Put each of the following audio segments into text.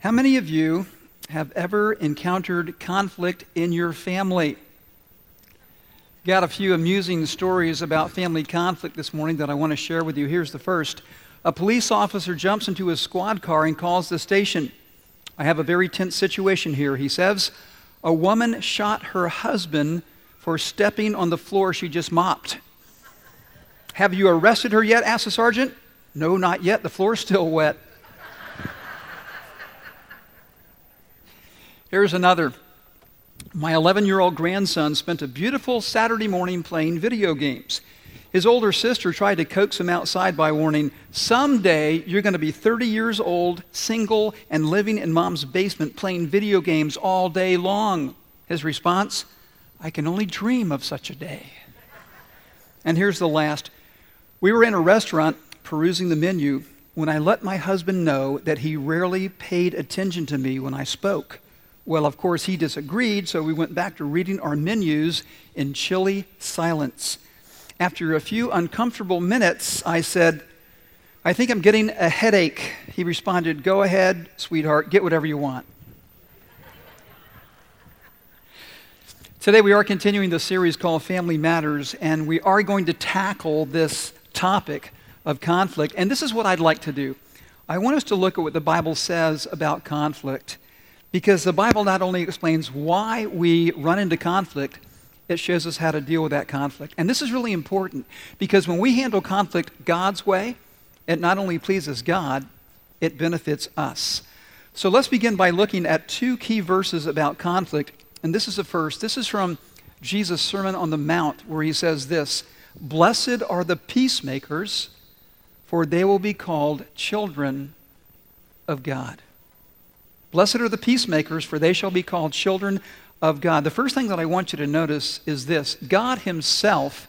How many of you have ever encountered conflict in your family? Got a few amusing stories about family conflict this morning that I want to share with you. Here's the first. A police officer jumps into his squad car and calls the station. I have a very tense situation here, he says. A woman shot her husband for stepping on the floor she just mopped. Have you arrested her yet? asked the sergeant. No, not yet. The floor's still wet. Here's another. My 11 year old grandson spent a beautiful Saturday morning playing video games. His older sister tried to coax him outside by warning, Someday you're going to be 30 years old, single, and living in mom's basement playing video games all day long. His response, I can only dream of such a day. And here's the last. We were in a restaurant perusing the menu when I let my husband know that he rarely paid attention to me when I spoke. Well, of course, he disagreed, so we went back to reading our menus in chilly silence. After a few uncomfortable minutes, I said, I think I'm getting a headache. He responded, Go ahead, sweetheart, get whatever you want. Today, we are continuing the series called Family Matters, and we are going to tackle this topic of conflict. And this is what I'd like to do I want us to look at what the Bible says about conflict because the Bible not only explains why we run into conflict, it shows us how to deal with that conflict. And this is really important because when we handle conflict God's way, it not only pleases God, it benefits us. So let's begin by looking at two key verses about conflict. And this is the first. This is from Jesus' Sermon on the Mount, where he says this Blessed are the peacemakers, for they will be called children of God. Blessed are the peacemakers, for they shall be called children of God. The first thing that I want you to notice is this God Himself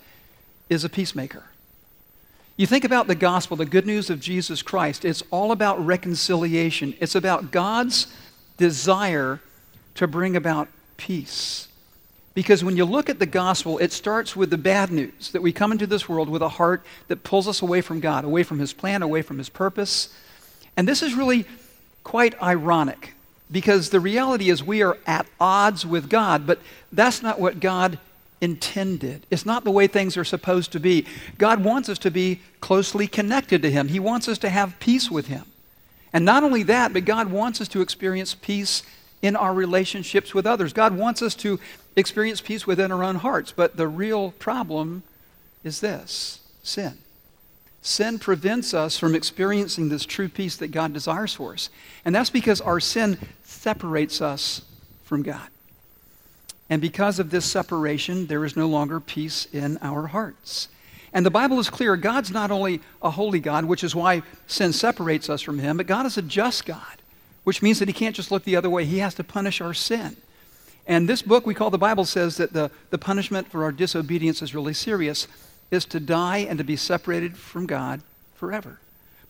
is a peacemaker. You think about the gospel, the good news of Jesus Christ, it's all about reconciliation. It's about God's desire to bring about peace. Because when you look at the gospel, it starts with the bad news that we come into this world with a heart that pulls us away from God, away from His plan, away from His purpose. And this is really quite ironic because the reality is we are at odds with God, but that's not what God intended. It's not the way things are supposed to be. God wants us to be closely connected to Him, He wants us to have peace with Him. And not only that, but God wants us to experience peace in our relationships with others. God wants us to experience peace within our own hearts. But the real problem is this sin. Sin prevents us from experiencing this true peace that God desires for us. And that's because our sin separates us from God. And because of this separation, there is no longer peace in our hearts. And the Bible is clear God's not only a holy God, which is why sin separates us from Him, but God is a just God, which means that He can't just look the other way. He has to punish our sin. And this book we call the Bible says that the, the punishment for our disobedience is really serious is to die and to be separated from God forever.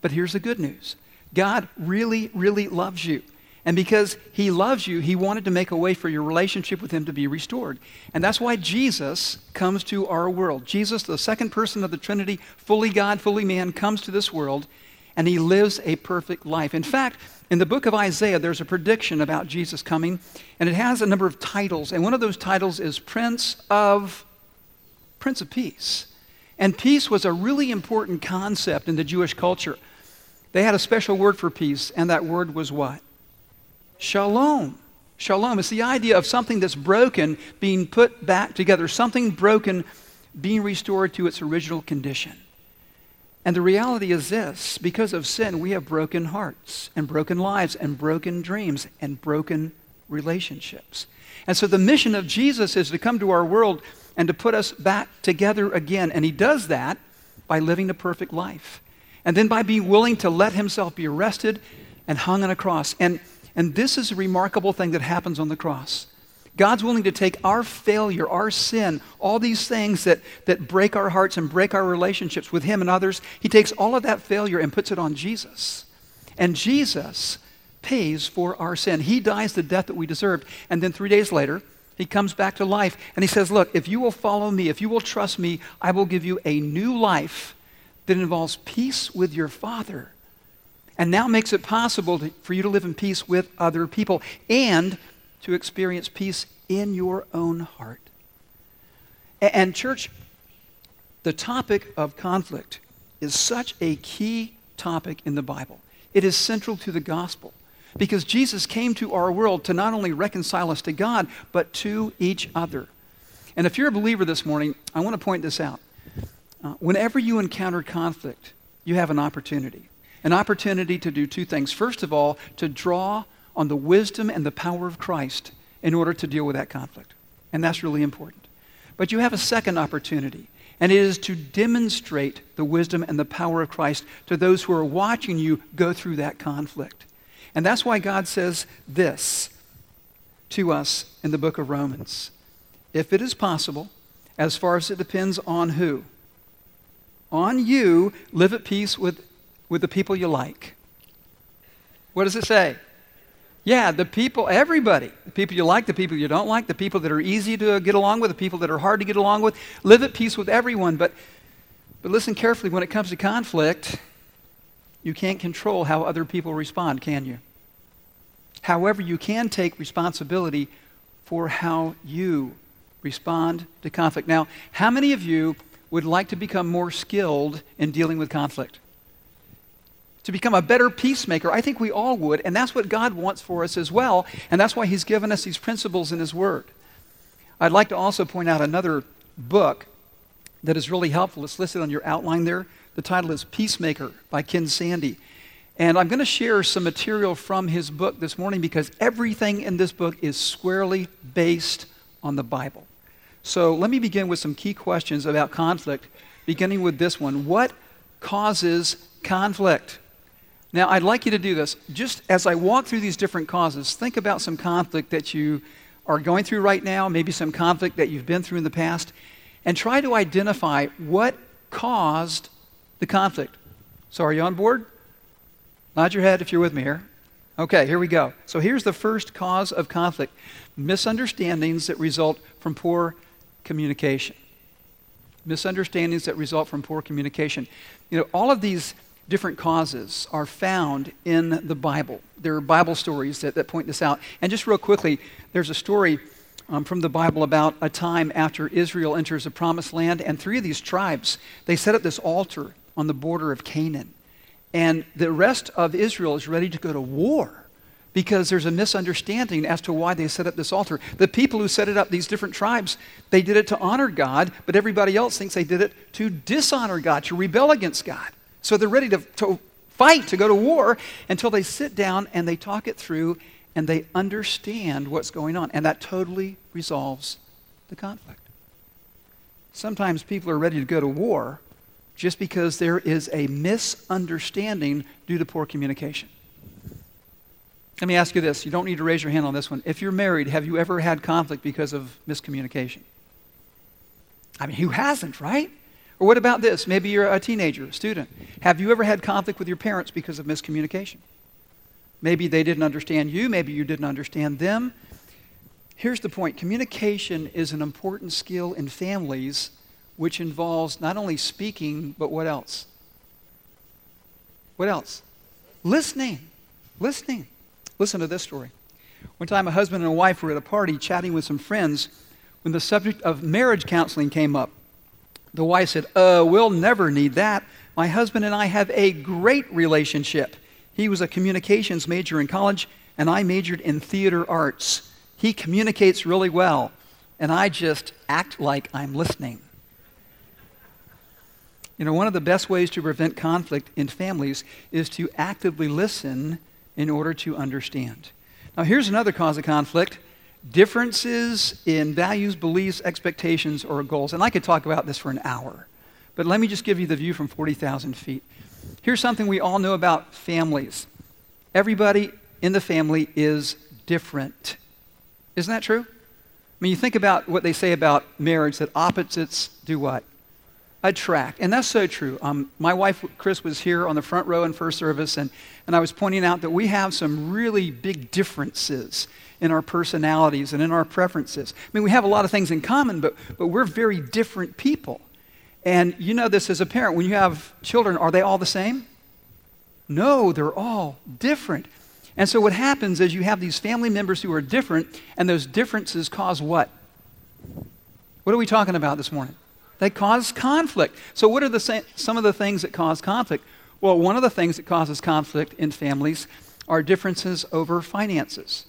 But here's the good news God really, really loves you. And because he loves you, he wanted to make a way for your relationship with him to be restored. And that's why Jesus comes to our world. Jesus, the second person of the Trinity, fully God, fully man, comes to this world and he lives a perfect life. In fact, in the book of Isaiah, there's a prediction about Jesus coming, and it has a number of titles. And one of those titles is Prince of Prince of Peace. And peace was a really important concept in the Jewish culture. They had a special word for peace, and that word was what? Shalom. Shalom. is the idea of something that's broken being put back together, something broken being restored to its original condition. And the reality is this because of sin, we have broken hearts and broken lives and broken dreams and broken relationships. And so the mission of Jesus is to come to our world and to put us back together again. And he does that by living a perfect life. And then by being willing to let himself be arrested and hung on a cross. And, and this is a remarkable thing that happens on the cross. God's willing to take our failure, our sin, all these things that, that break our hearts and break our relationships with Him and others. He takes all of that failure and puts it on Jesus. And Jesus pays for our sin. He dies the death that we deserved. And then three days later, he comes back to life and he says, Look, if you will follow me, if you will trust me, I will give you a new life that involves peace with your Father. and now makes it possible to, for you to live in peace with other people and to experience peace in your own heart. And, and church, the topic of conflict is such a key topic in the Bible. It is central to the gospel because Jesus came to our world to not only reconcile us to God, but to each other. And if you're a believer this morning, I want to point this out. Uh, whenever you encounter conflict, you have an opportunity. An opportunity to do two things. First of all, to draw on the wisdom and the power of Christ in order to deal with that conflict. And that's really important. But you have a second opportunity, and it is to demonstrate the wisdom and the power of Christ to those who are watching you go through that conflict. And that's why God says this to us in the book of Romans. If it is possible, as far as it depends on who? On you, live at peace with, with the people you like. What does it say? Yeah, the people, everybody, the people you like, the people you don't like, the people that are easy to get along with, the people that are hard to get along with. Live at peace with everyone. But, but listen carefully when it comes to conflict, you can't control how other people respond, can you? However, you can take responsibility for how you respond to conflict. Now, how many of you would like to become more skilled in dealing with conflict? to become a better peacemaker. I think we all would, and that's what God wants for us as well, and that's why He's given us these principles in His Word. I'd like to also point out another book that is really helpful. It's listed on your outline there. The title is Peacemaker by Ken Sande. And I'm going to share some material from his book this morning because everything in this book is squarely based on the Bible. So let me begin with some key questions about conflict, beginning with this one What causes conflict? Now, I'd like you to do this. Just as I walk through these different causes, think about some conflict that you are going through right now, maybe some conflict that you've been through in the past, and try to identify what caused the conflict. So, are you on board? Nod your head if you're with me here. Okay, here we go. So, here's the first cause of conflict misunderstandings that result from poor communication. Misunderstandings that result from poor communication. You know, all of these different causes are found in the Bible. There are Bible stories that, that point this out. And just real quickly, there's a story um, from the Bible about a time after Israel enters the promised land, and three of these tribes, they set up this altar on the border of Canaan. And the rest of Israel is ready to go to war because there's a misunderstanding as to why they set up this altar. The people who set it up, these different tribes, they did it to honor God, but everybody else thinks they did it to dishonor God, to rebel against God. So they're ready to, to fight, to go to war, until they sit down and they talk it through and they understand what's going on. And that totally resolves the conflict. Sometimes people are ready to go to war just because there is a misunderstanding due to poor communication. Let me ask you this. You don't need to raise your hand on this one. If you're married, have you ever had conflict because of miscommunication? I mean, who hasn't, right? Or what about this? Maybe you're a teenager, a student. Have you ever had conflict with your parents because of miscommunication? Maybe they didn't understand you, maybe you didn't understand them. Here's the point communication is an important skill in families, which involves not only speaking, but what else? What else? Listening. Listening. Listen to this story. One time, a husband and a wife were at a party chatting with some friends when the subject of marriage counseling came up. The wife said, Uh, we'll never need that. My husband and I have a great relationship. He was a communications major in college, and I majored in theater arts. He communicates really well, and I just act like I'm listening. You know, one of the best ways to prevent conflict in families is to actively listen in order to understand. Now, here's another cause of conflict differences in values, beliefs, expectations, or goals. And I could talk about this for an hour, but let me just give you the view from 40,000 feet. Here's something we all know about families everybody in the family is different. Isn't that true? I mean, you think about what they say about marriage that opposites do what? Attract. And that's so true. Um, my wife, Chris, was here on the front row in first service, and, and I was pointing out that we have some really big differences in our personalities and in our preferences. I mean, we have a lot of things in common, but, but we're very different people. And you know this as a parent. When you have children, are they all the same? No, they're all different. And so what happens is you have these family members who are different, and those differences cause what? What are we talking about this morning? They cause conflict. So, what are the, some of the things that cause conflict? Well, one of the things that causes conflict in families are differences over finances.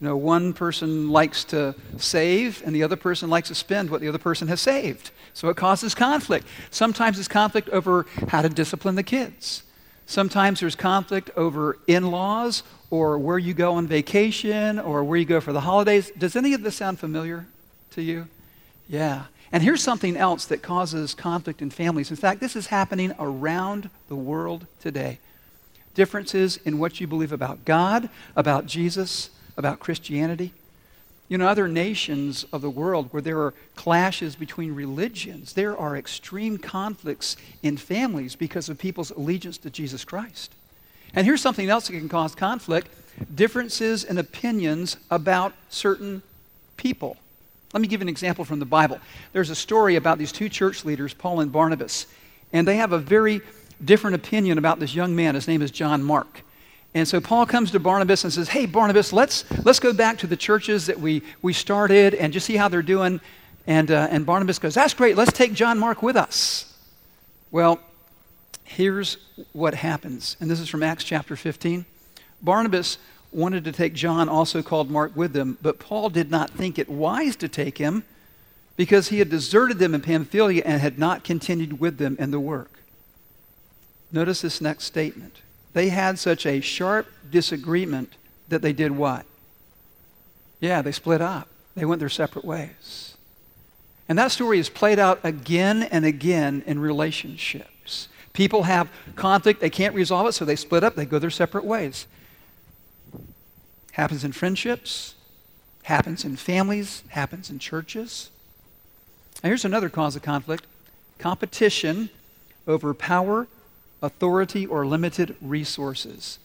You know, one person likes to save, and the other person likes to spend what the other person has saved. So it causes conflict. Sometimes it's conflict over how to discipline the kids. Sometimes there's conflict over in laws or where you go on vacation or where you go for the holidays. Does any of this sound familiar to you? Yeah. And here's something else that causes conflict in families. In fact, this is happening around the world today. Differences in what you believe about God, about Jesus, about Christianity. You know, other nations of the world where there are clashes between religions, there are extreme conflicts in families because of people's allegiance to Jesus Christ. And here's something else that can cause conflict differences in opinions about certain people. Let me give an example from the Bible. There's a story about these two church leaders, Paul and Barnabas, and they have a very different opinion about this young man. His name is John Mark. And so Paul comes to Barnabas and says, Hey, Barnabas, let's, let's go back to the churches that we, we started and just see how they're doing. And, uh, and Barnabas goes, That's great. Let's take John Mark with us. Well, here's what happens. And this is from Acts chapter 15. Barnabas wanted to take John, also called Mark, with them, but Paul did not think it wise to take him because he had deserted them in Pamphylia and had not continued with them in the work. Notice this next statement. They had such a sharp disagreement that they did what? Yeah, they split up. They went their separate ways. And that story is played out again and again in relationships. People have conflict, they can't resolve it, so they split up, they go their separate ways. Happens in friendships, happens in families, happens in churches. And here's another cause of conflict competition over power, authority, or limited resources.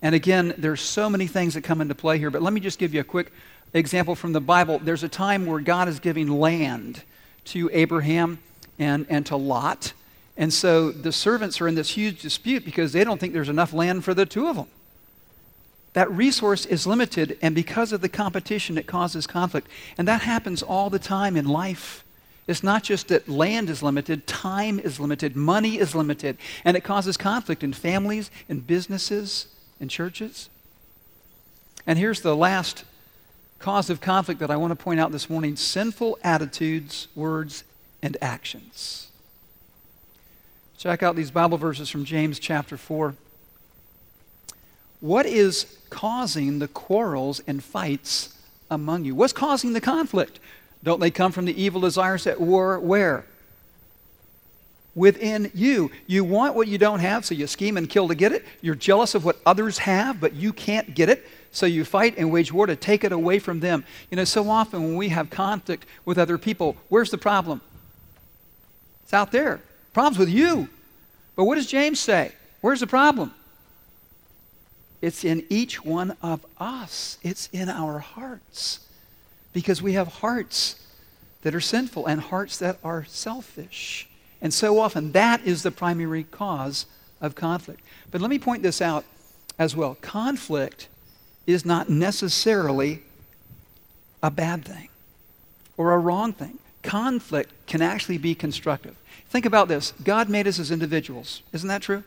And again, there's so many things that come into play here, but let me just give you a quick example from the Bible. There's a time where God is giving land to Abraham and, and to Lot. And so the servants are in this huge dispute because they don't think there's enough land for the two of them that resource is limited, and because of the competition, it causes conflict. And that happens all the time in life. It's not just that land is limited, time is limited, money is limited, and it causes conflict in families, in businesses, in churches. And here's the last cause of conflict that I want to point out this morning sinful attitudes, words, and actions. Check out these Bible verses from James chapter 4. What is causing the quarrels and fights among you? What's causing the conflict? Don't they come from the evil desires at war where? Within you. You want what you don't have, so you scheme and kill to get it. You're jealous of what others have, but you can't get it, so you fight and wage war to take it away from them. You know, so often when we have conflict with other people, where's the problem? It's out there. Problem's with you. But what does James say? Where's the problem? It's in each one of us, it's in our hearts. Because we have hearts that are sinful and hearts that are selfish. And so often that is the primary cause of conflict. But let me point this out as well. Conflict is not necessarily a bad thing or a wrong thing. Conflict can actually be constructive. Think about this God made us as individuals. Isn't that true?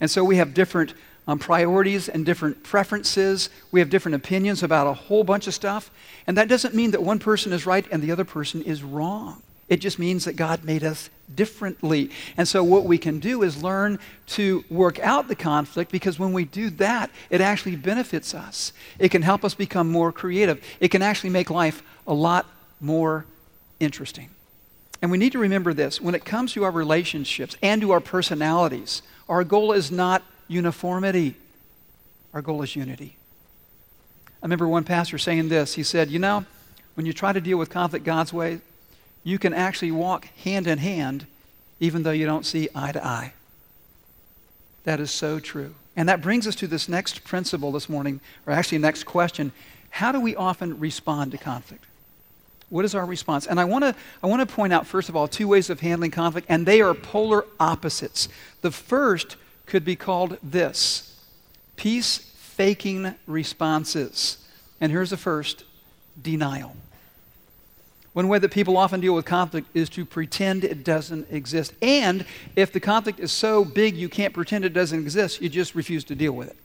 And so we have different um, priorities and different preferences. We have different opinions about a whole bunch of stuff. And that doesn't mean that one person is right and the other person is wrong. It just means that God made us differently. And so, what we can do is learn to work out the conflict because when we do that, it actually benefits us. It can help us become more creative. It can actually make life a lot more interesting. And we need to remember this when it comes to our relationships and to our personalities, our goal is not uniformity. Our goal is unity. I remember one pastor saying this. He said, You know, when you try to deal with conflict God's way, you can actually walk hand in hand even though you don't see eye to eye. That is so true. And that brings us to this next principle this morning, or actually, next question. How do we often respond to conflict? What is our response? And I want to I want to point out first of all two ways of handling conflict and they are polar opposites. The first could be called this peace faking responses. And here's the first denial. One way that people often deal with conflict is to pretend it doesn't exist. And if the conflict is so big you can't pretend it doesn't exist, you just refuse to deal with it.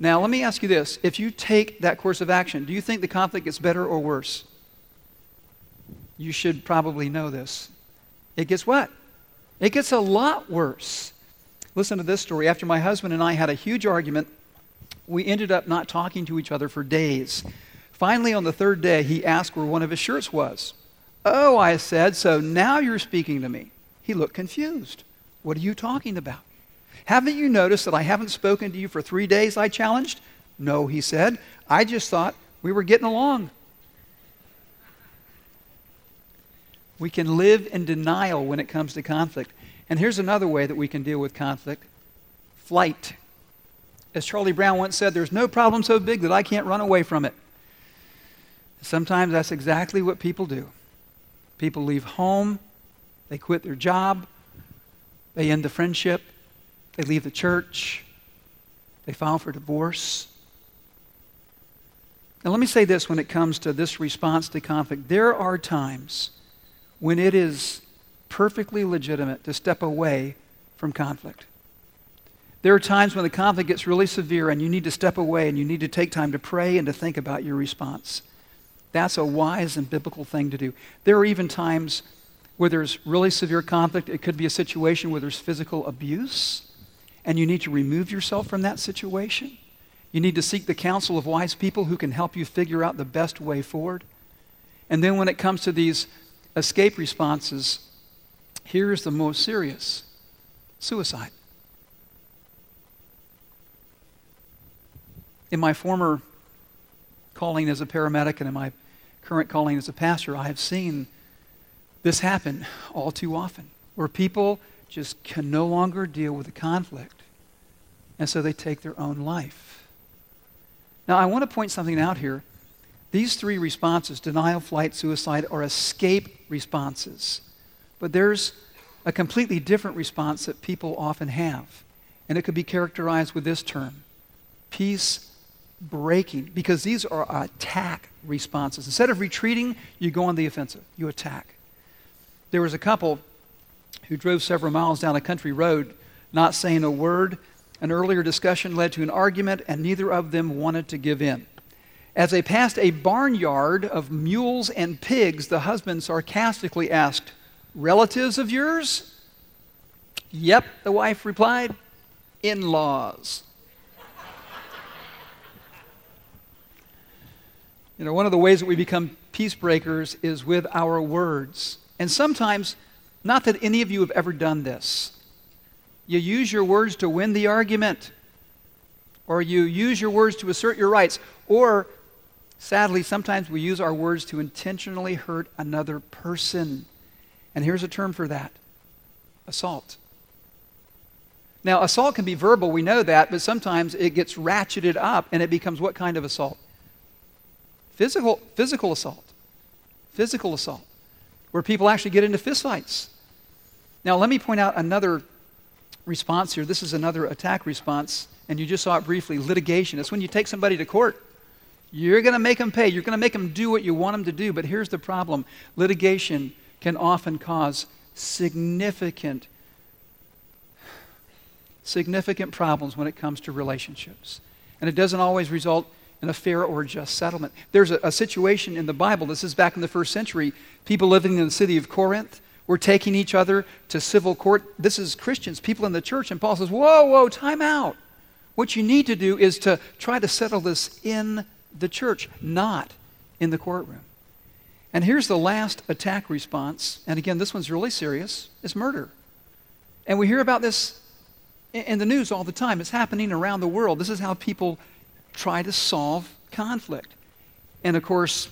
Now, let me ask you this. If you take that course of action, do you think the conflict gets better or worse? You should probably know this. It gets what? It gets a lot worse. Listen to this story. After my husband and I had a huge argument, we ended up not talking to each other for days. Finally, on the third day, he asked where one of his shirts was. Oh, I said, so now you're speaking to me. He looked confused. What are you talking about? Haven't you noticed that I haven't spoken to you for three days? I challenged. No, he said. I just thought we were getting along. We can live in denial when it comes to conflict. And here's another way that we can deal with conflict flight. As Charlie Brown once said, there's no problem so big that I can't run away from it. Sometimes that's exactly what people do. People leave home, they quit their job, they end the friendship, they leave the church, they file for divorce. Now, let me say this when it comes to this response to conflict. There are times when it is perfectly legitimate to step away from conflict. There are times when the conflict gets really severe and you need to step away and you need to take time to pray and to think about your response. That's a wise and biblical thing to do. There are even times where there's really severe conflict. It could be a situation where there's physical abuse, and you need to remove yourself from that situation. You need to seek the counsel of wise people who can help you figure out the best way forward. And then when it comes to these escape responses, here's the most serious suicide. In my former calling as a paramedic and in my current calling as a pastor, I have seen this happen all too often, where people just can no longer deal with the conflict, and so they take their own life. Now, I want to point something out here. These three responses denial, flight, suicide are escape responses. But there's a completely different response that people often have. And it could be characterized with this term peace breaking because these are attack responses. Instead of retreating, you go on the offensive, you attack. There was a couple who drove several miles down a country road, not saying a word. An earlier discussion led to an argument, and neither of them wanted to give in. As they passed a barnyard of mules and pigs, the husband sarcastically asked, Relatives of yours? Yep, the wife replied, In laws. You know, one of the ways that we become peace breakers is with our words. And sometimes, not that any of you have ever done this, you use your words to win the argument, or you use your words to assert your rights, or sadly, sometimes we use our words to intentionally hurt another person. And here's a term for that assault. Now, assault can be verbal, we know that, but sometimes it gets ratcheted up and it becomes what kind of assault? Physical, physical assault. Physical assault, where people actually get into fistfights. Now, let me point out another response here. This is another attack response, and you just saw it briefly litigation. It's when you take somebody to court. You're going to make them pay. You're going to make them do what you want them to do. But here's the problem litigation can often cause significant, significant problems when it comes to relationships. And it doesn't always result in a fair or just settlement. There's a, a, situation in the Bible, this is back in the first century, people living in the city of Corinth were taking each other to civil court. This is Christians, people in the church, and Paul says, Whoa, whoa, time out. What you need to do is to try to settle this in the church, not in the courtroom. And here's the last attack response, and again, this one's really serious, is murder. And we hear about this in the news all the time. It's happening around the world. This is how people try to solve conflict. And of course,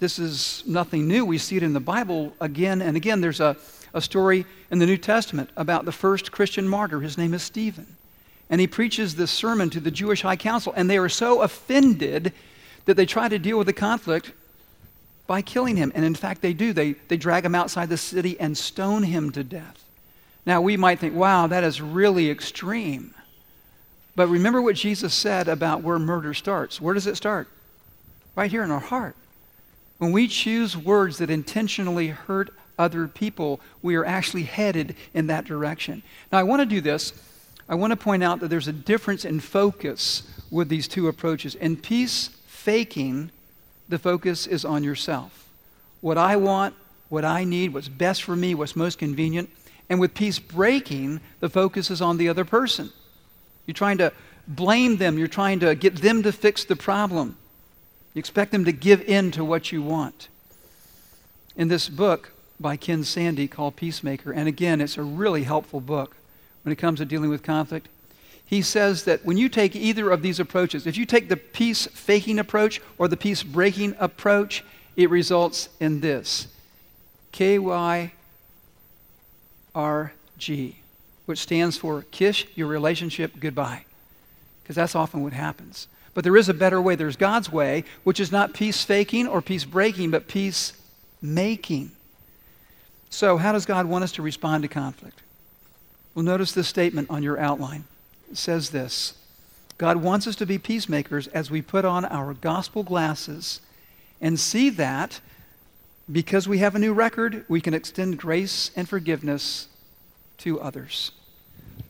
this is nothing new. We see it in the Bible again and again. There's a, a story in the New Testament about the first Christian martyr. His name is Stephen. And he preaches this sermon to the Jewish High Council, and they are so offended that they try to deal with the conflict by killing him. And in fact, they do. They, they drag him outside the city and stone him to death. Now, we might think, wow, that is really extreme. But remember what Jesus said about where murder starts. Where does it start? Right here in our heart. When we choose words that intentionally hurt other people, we are actually headed in that direction. Now, I want to do this. I want to point out that there's a difference in focus with these two approaches. In peace faking, the focus is on yourself. What I want, what I need, what's best for me, what's most convenient. And with peace breaking, the focus is on the other person. You're trying to blame them, you're trying to get them to fix the problem. You expect them to give in to what you want. In this book by Ken Sande called Peacemaker, and again, it's a really helpful book when it comes to dealing with conflict. He says that when you take either of these approaches, if you take the peace faking approach or the peace breaking approach, it results in this K Y R G, which stands for kiss your relationship goodbye. Because that's often what happens. But there is a better way. There's God's way, which is not peace faking or peace breaking, but peace making. So, how does God want us to respond to conflict? Well, notice this statement on your outline. Says this God wants us to be peacemakers as we put on our gospel glasses and see that because we have a new record, we can extend grace and forgiveness to others.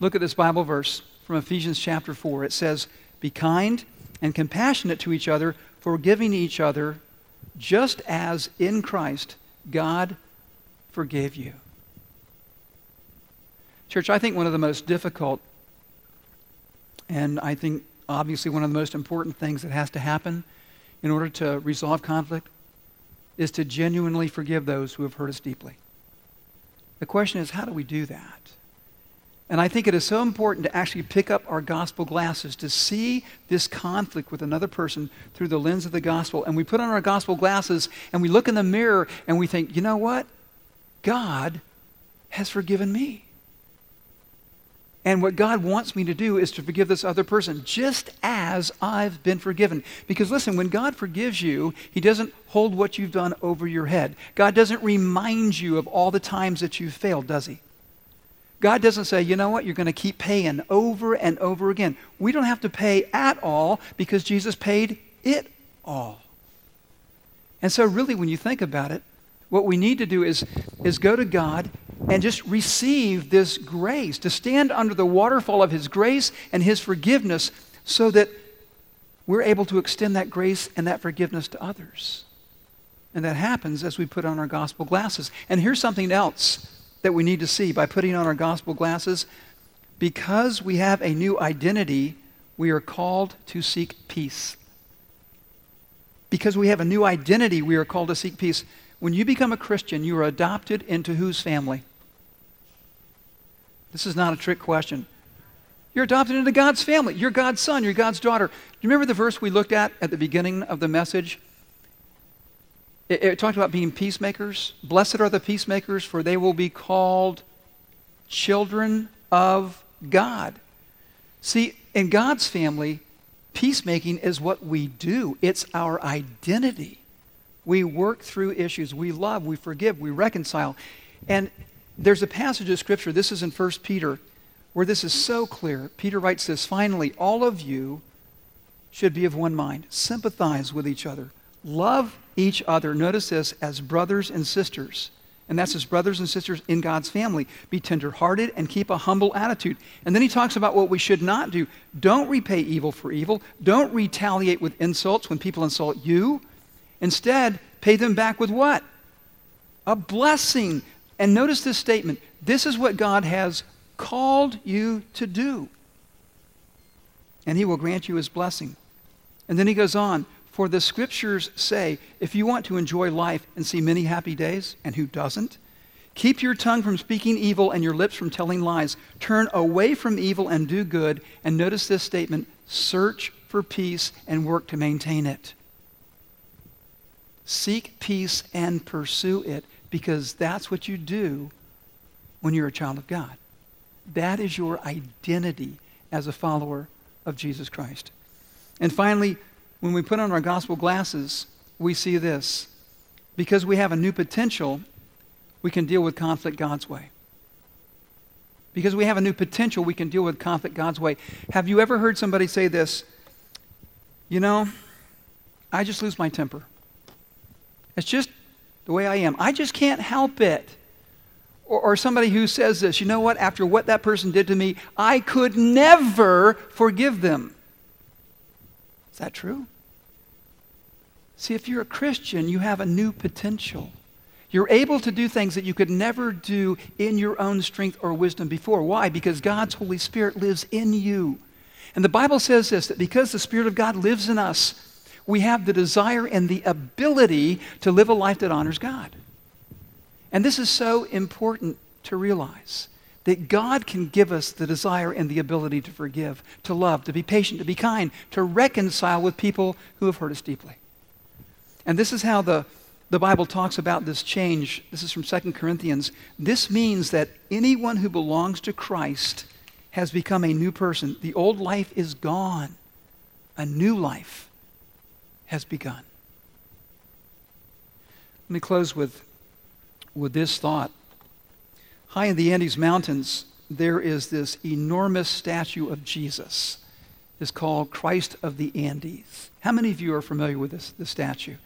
Look at this Bible verse from Ephesians chapter 4. It says, Be kind and compassionate to each other, forgiving each other, just as in Christ God forgave you. Church, I think one of the most difficult, and I think obviously one of the most important things that has to happen in order to resolve conflict is to genuinely forgive those who have hurt us deeply. The question is, how do we do that? And I think it is so important to actually pick up our gospel glasses to see this conflict with another person through the lens of the gospel. And we put on our gospel glasses and we look in the mirror and we think, you know what? God has forgiven me. And what God wants me to do is to forgive this other person just as I've been forgiven. Because listen, when God forgives you, He doesn't hold what you've done over your head. God doesn't remind you of all the times that you've failed, does He? God doesn't say, you know what, you're going to keep paying over and over again. We don't have to pay at all because Jesus paid it all. And so, really, when you think about it, what we need to do is, is go to God and just receive this grace, to stand under the waterfall of His grace and His forgiveness so that we're able to extend that grace and that forgiveness to others. And that happens as we put on our gospel glasses. And here's something else that we need to see by putting on our gospel glasses. Because we have a new identity, we are called to seek peace. Because we have a new identity, we are called to seek peace. When you become a Christian, you are adopted into whose family? This is not a trick question. You're adopted into God's family. You're God's son. You're God's daughter. Do you remember the verse we looked at at the beginning of the message? It, it, talked about being peacemakers. Blessed are the peacemakers, for they will be called children of God. See, in God's family, peacemaking is what we do, it's our identity. We work through issues. We love, we forgive, we reconcile. And there's a passage of Scripture, this is in 1 Peter, where this is so clear. Peter writes this Finally, all of you should be of one mind, sympathize with each other, love each other. Notice this as brothers and sisters. And that's as brothers and sisters in God's family. Be tenderhearted and keep a humble attitude. And then he talks about what we should not do. Don't repay evil for evil. Don't retaliate with insults when people insult you. Instead, pay them back with what? A blessing. And notice this statement this is what God has called you to do. And he will grant you his blessing. And then he goes on, for the scriptures say, if you want to enjoy life and see many happy days, and who doesn't? Keep your tongue from speaking evil and your lips from telling lies. Turn away from evil and do good. And notice this statement search for peace and work to maintain it. Seek peace and pursue it because that's what you do when you're a child of God. That is your identity as a follower of Jesus Christ. And finally, when we put on our gospel glasses, we see this. Because we have a new potential, we can deal with conflict God's way. Because we have a new potential, we can deal with conflict God's way. Have you ever heard somebody say this? You know, I just lose my temper. It's just the way I am. I just can't help it. Or, or, somebody who says this, you know what, after what that person did to me, I could never forgive them. Is that true? See, if you're a Christian, you have a new potential. You're able to do things that you could never do in your own strength or wisdom before. Why? Because God's Holy Spirit lives in you. And the Bible says this that because the Spirit of God lives in us, we have the desire and the ability to live a life that honors God. And this is so important to realize that God can give us the desire and the ability to forgive, to love, to be patient, to be kind, to reconcile with people who have hurt us deeply. And this is how the, the Bible talks about this change. This is from 2 Corinthians. This means that anyone who belongs to Christ has become a new person. The old life is gone, a new life has begun. Let me close with, with this thought. High in the Andes Mountains, there is this enormous statue of Jesus. It's called Christ of the Andes. How many of you are familiar with this, this statue?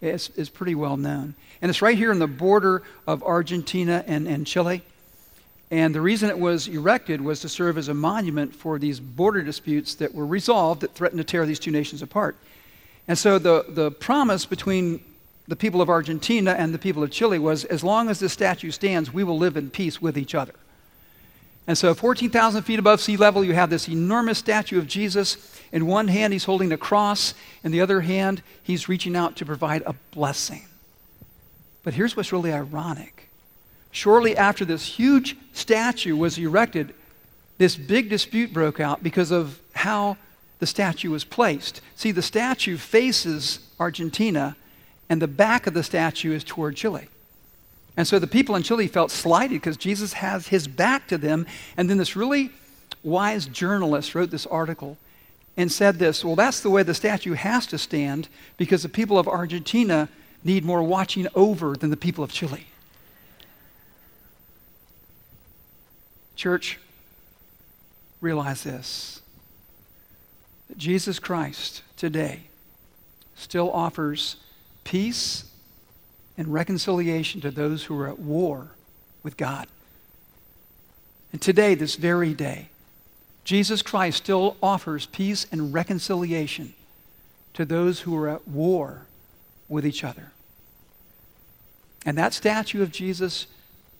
It's, it's pretty well known. And it's right here in the border of Argentina and, and Chile. And the reason it was erected was to serve as a monument for these border disputes that were resolved that threatened to tear these two nations apart. And so the, the promise between the people of Argentina and the people of Chile was as long as this statue stands, we will live in peace with each other. And so, 14,000 feet above sea level, you have this enormous statue of Jesus. In one hand, he's holding a cross. In the other hand, he's reaching out to provide a blessing. But here's what's really ironic. Shortly after this huge statue was erected, this big dispute broke out because of how the statue was placed. See, the statue faces Argentina, and the back of the statue is toward Chile. And so the people in Chile felt slighted because Jesus has his back to them. And then this really wise journalist wrote this article and said this Well, that's the way the statue has to stand because the people of Argentina need more watching over than the people of Chile. Church, realize this that Jesus Christ today still offers peace and reconciliation to those who are at war with God. And today, this very day, Jesus Christ still offers peace and reconciliation to those who are at war with each other. And that statue of Jesus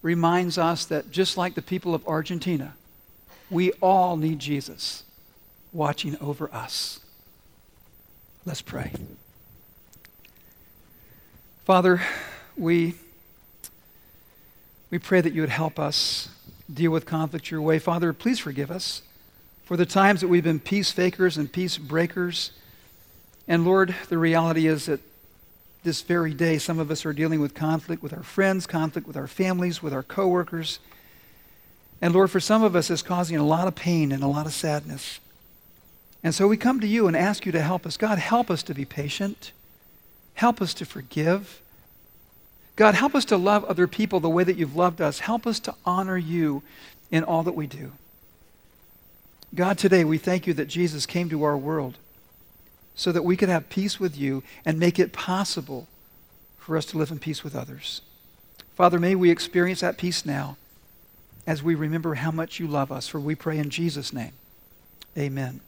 reminds us that just like the people of Argentina, we all need Jesus watching over us. Let's pray. Father, we, we pray that you would help us deal with conflict your way. Father, please forgive us for the times that we've been peace fakers and peace breakers. And Lord, the reality is that this very day, some of us are dealing with conflict with our friends, conflict with our families, with our coworkers. And Lord, for some of us, it's causing a lot of pain and a lot of sadness. And so we come to you and ask you to help us. God, help us to be patient. Help us to forgive. God, help us to love other people the way that you've loved us. Help us to honor you in all that we do. God, today we thank you that Jesus came to our world so that we could have peace with you and make it possible for us to live in peace with others. Father, may we experience that peace now as we remember how much you love us, for we pray in Jesus' name. Amen.